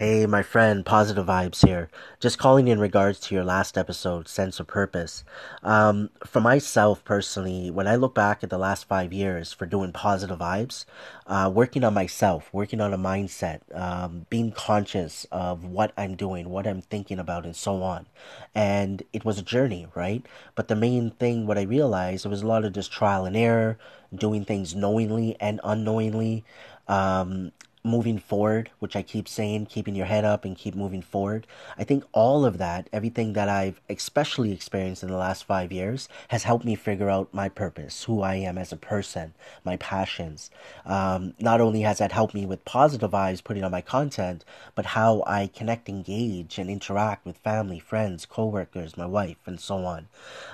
Hey, my friend, Positive Vibes here. Just calling in regards to your last episode, Sense of Purpose. Um, for myself personally, when I look back at the last five years for doing Positive Vibes, uh, working on myself, working on a mindset, um, being conscious of what I'm doing, what I'm thinking about, and so on. And it was a journey, right? But the main thing, what I realized, it was a lot of just trial and error, doing things knowingly and unknowingly. Um, moving forward, which I keep saying, keeping your head up and keep moving forward. I think all of that, everything that I've especially experienced in the last five years, has helped me figure out my purpose, who I am as a person, my passions. Um, not only has that helped me with positive vibes putting on my content, but how I connect, engage, and interact with family, friends, coworkers, my wife, and so on.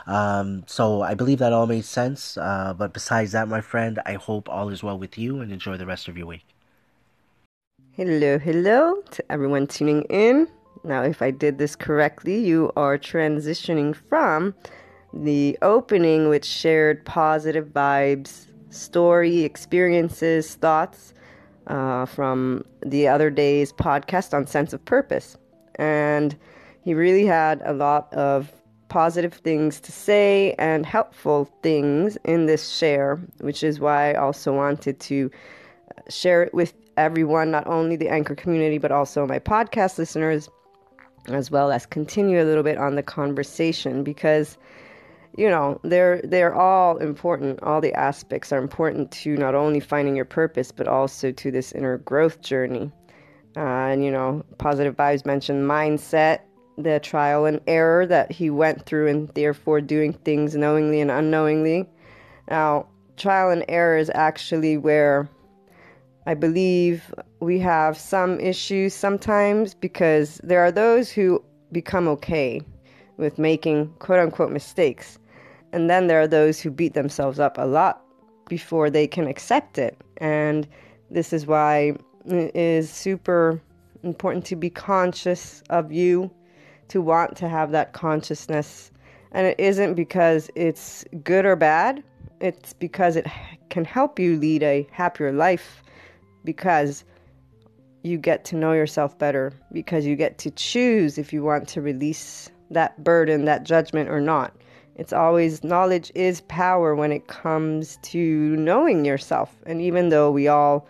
Um, so I believe that all made sense. Uh, but besides that, my friend, I hope all is well with you and enjoy the rest of your week. Hello, hello to everyone tuning in. Now, if I did this correctly, you are transitioning from the opening, which shared positive vibes, story, experiences, thoughts uh, from the other day's podcast on sense of purpose. And he really had a lot of positive things to say and helpful things in this share, which is why I also wanted to share it with everyone, not only the Anchor community, but also my podcast listeners, as well as continue a little bit on the conversation because you know they're they're all important. All the aspects are important to not only finding your purpose but also to this inner growth journey. Uh, and you know positive vibes mentioned mindset the trial and error that he went through and therefore doing things knowingly and unknowingly. Now trial and error is actually where I believe we have some issues sometimes because there are those who become okay with making quote unquote mistakes. And then there are those who beat themselves up a lot before they can accept it. And this is why it is super important to be conscious of you, to want to have that consciousness. And it isn't because it's good or bad, it's because it can help you lead a happier life because you get to know yourself better, because you get to choose if you want to release that burden, that judgment, or not. It's always knowledge is power when it comes to knowing yourself. And even though we all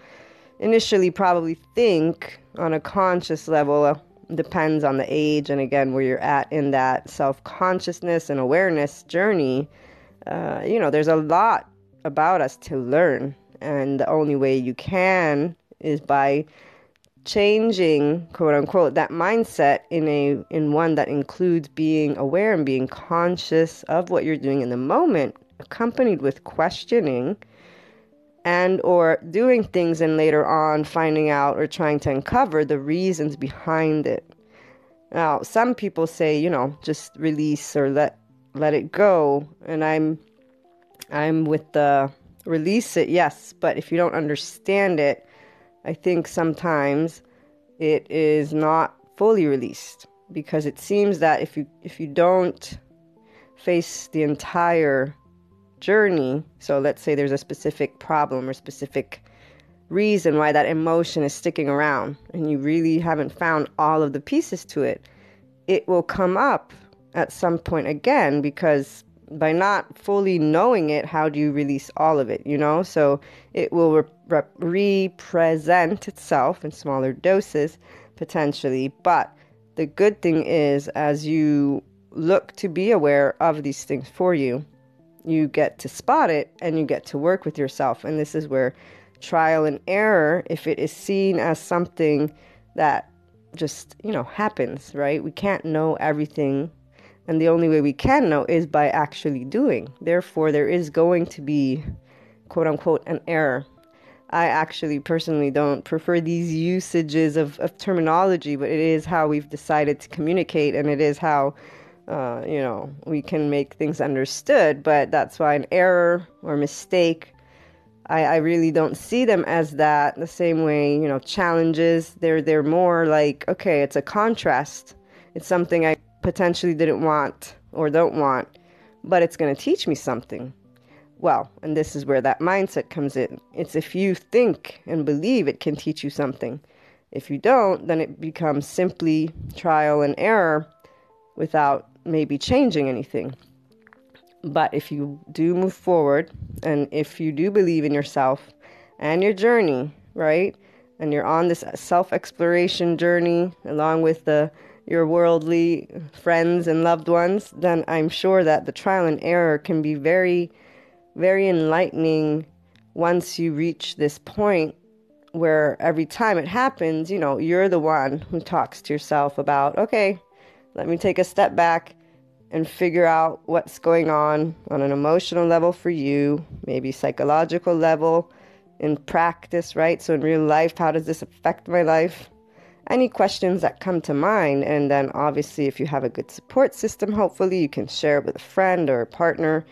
initially probably think on a conscious level, uh, depends on the age and again where you're at in that self consciousness and awareness journey. Uh, you know, there's a lot about us to learn and the only way you can is by changing quote unquote that mindset in a in one that includes being aware and being conscious of what you're doing in the moment accompanied with questioning and or doing things and later on finding out or trying to uncover the reasons behind it. Now some people say you know just release or let let it go. And i'm i'm with the release it, yes, but if you don't understand it, I think sometimes it is not fully released because it seems that if you if you don't face the entire journey, so let's say there's a specific problem or specific reason why that emotion is sticking around and you really haven't found all of the pieces to it, it will come up at some point again because by not fully knowing it, how do you release all of it, you know? So it will re- represent itself in smaller doses potentially. But the good thing is, as you look to be aware of these things for you, you get to spot it and you get to work with yourself. And this is where trial and error, if it is seen as something that just, you know, happens, right? We can't know everything and the only way we can know is by actually doing. Therefore, there is going to be, quote unquote, an error. I actually personally don't prefer these usages of, of terminology, but it is how we've decided to communicate, and it is how, uh, you know, we can make things understood. But that's why an error or mistake, I, I really don't see them as that. The same way, you know, challenges, they're they're more like okay, it's a contrast. It's something I potentially didn't want or don't want, but it's going to teach me something. Well, and this is where that mindset comes in. It's if you think and believe it can teach you something, If you don't, then it becomes simply trial and error without maybe changing anything. But if you do move forward and if you do believe in yourself and your journey, right? And you're on this self exploration journey along with the your worldly friends and loved ones, then I'm sure that the trial and error can be very, very enlightening once you reach this point where every time it happens, you know, you're the one who talks to yourself about, okay, let me take a step back and figure out what's going on on an emotional level for you, maybe psychological level, in practice, right? So in real life, how does this affect my life? Any questions that come to mind, and then obviously, if you have a good support system, hopefully you can share it with a friend or a partner,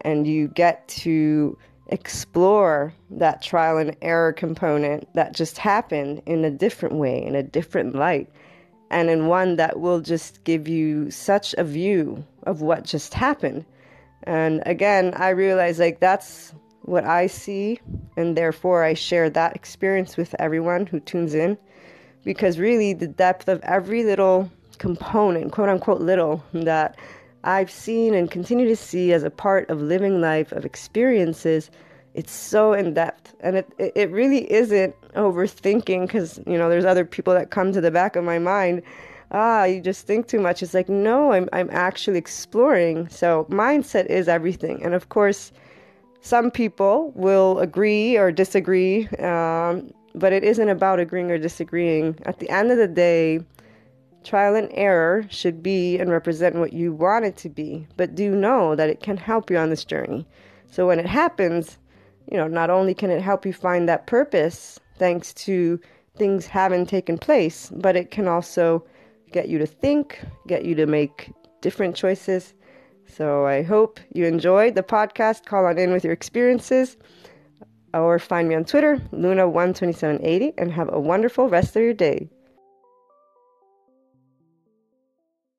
and you get to explore that trial and error component that just happened in a different way, in a different light and in one that will just give you such a view of what just happened. And again, I realize like that's what I see, and therefore I share that experience with everyone who tunes in because really the depth of every little component, quote unquote, little that I've seen and continue to see as a part of living life, of experiences it's so in depth. And it it really isn't overthinking because you know there's other people that come to the back of my mind ah you just think too much. It's like no i'm i'm actually exploring. So mindset is everything. And of course some people will agree or disagree um, but it isn't about agreeing or disagreeing at the end of the day trial and error should be and represent what you want it to be but do know that it can help you on this journey so when it happens you know, not only can it help you find that purpose thanks to things having taken place, but it can also get you to think, get you to make different choices. So I hope you enjoyed the podcast. Call on in with your experiences or find me on Twitter, Luna12780, and have a wonderful rest of your day.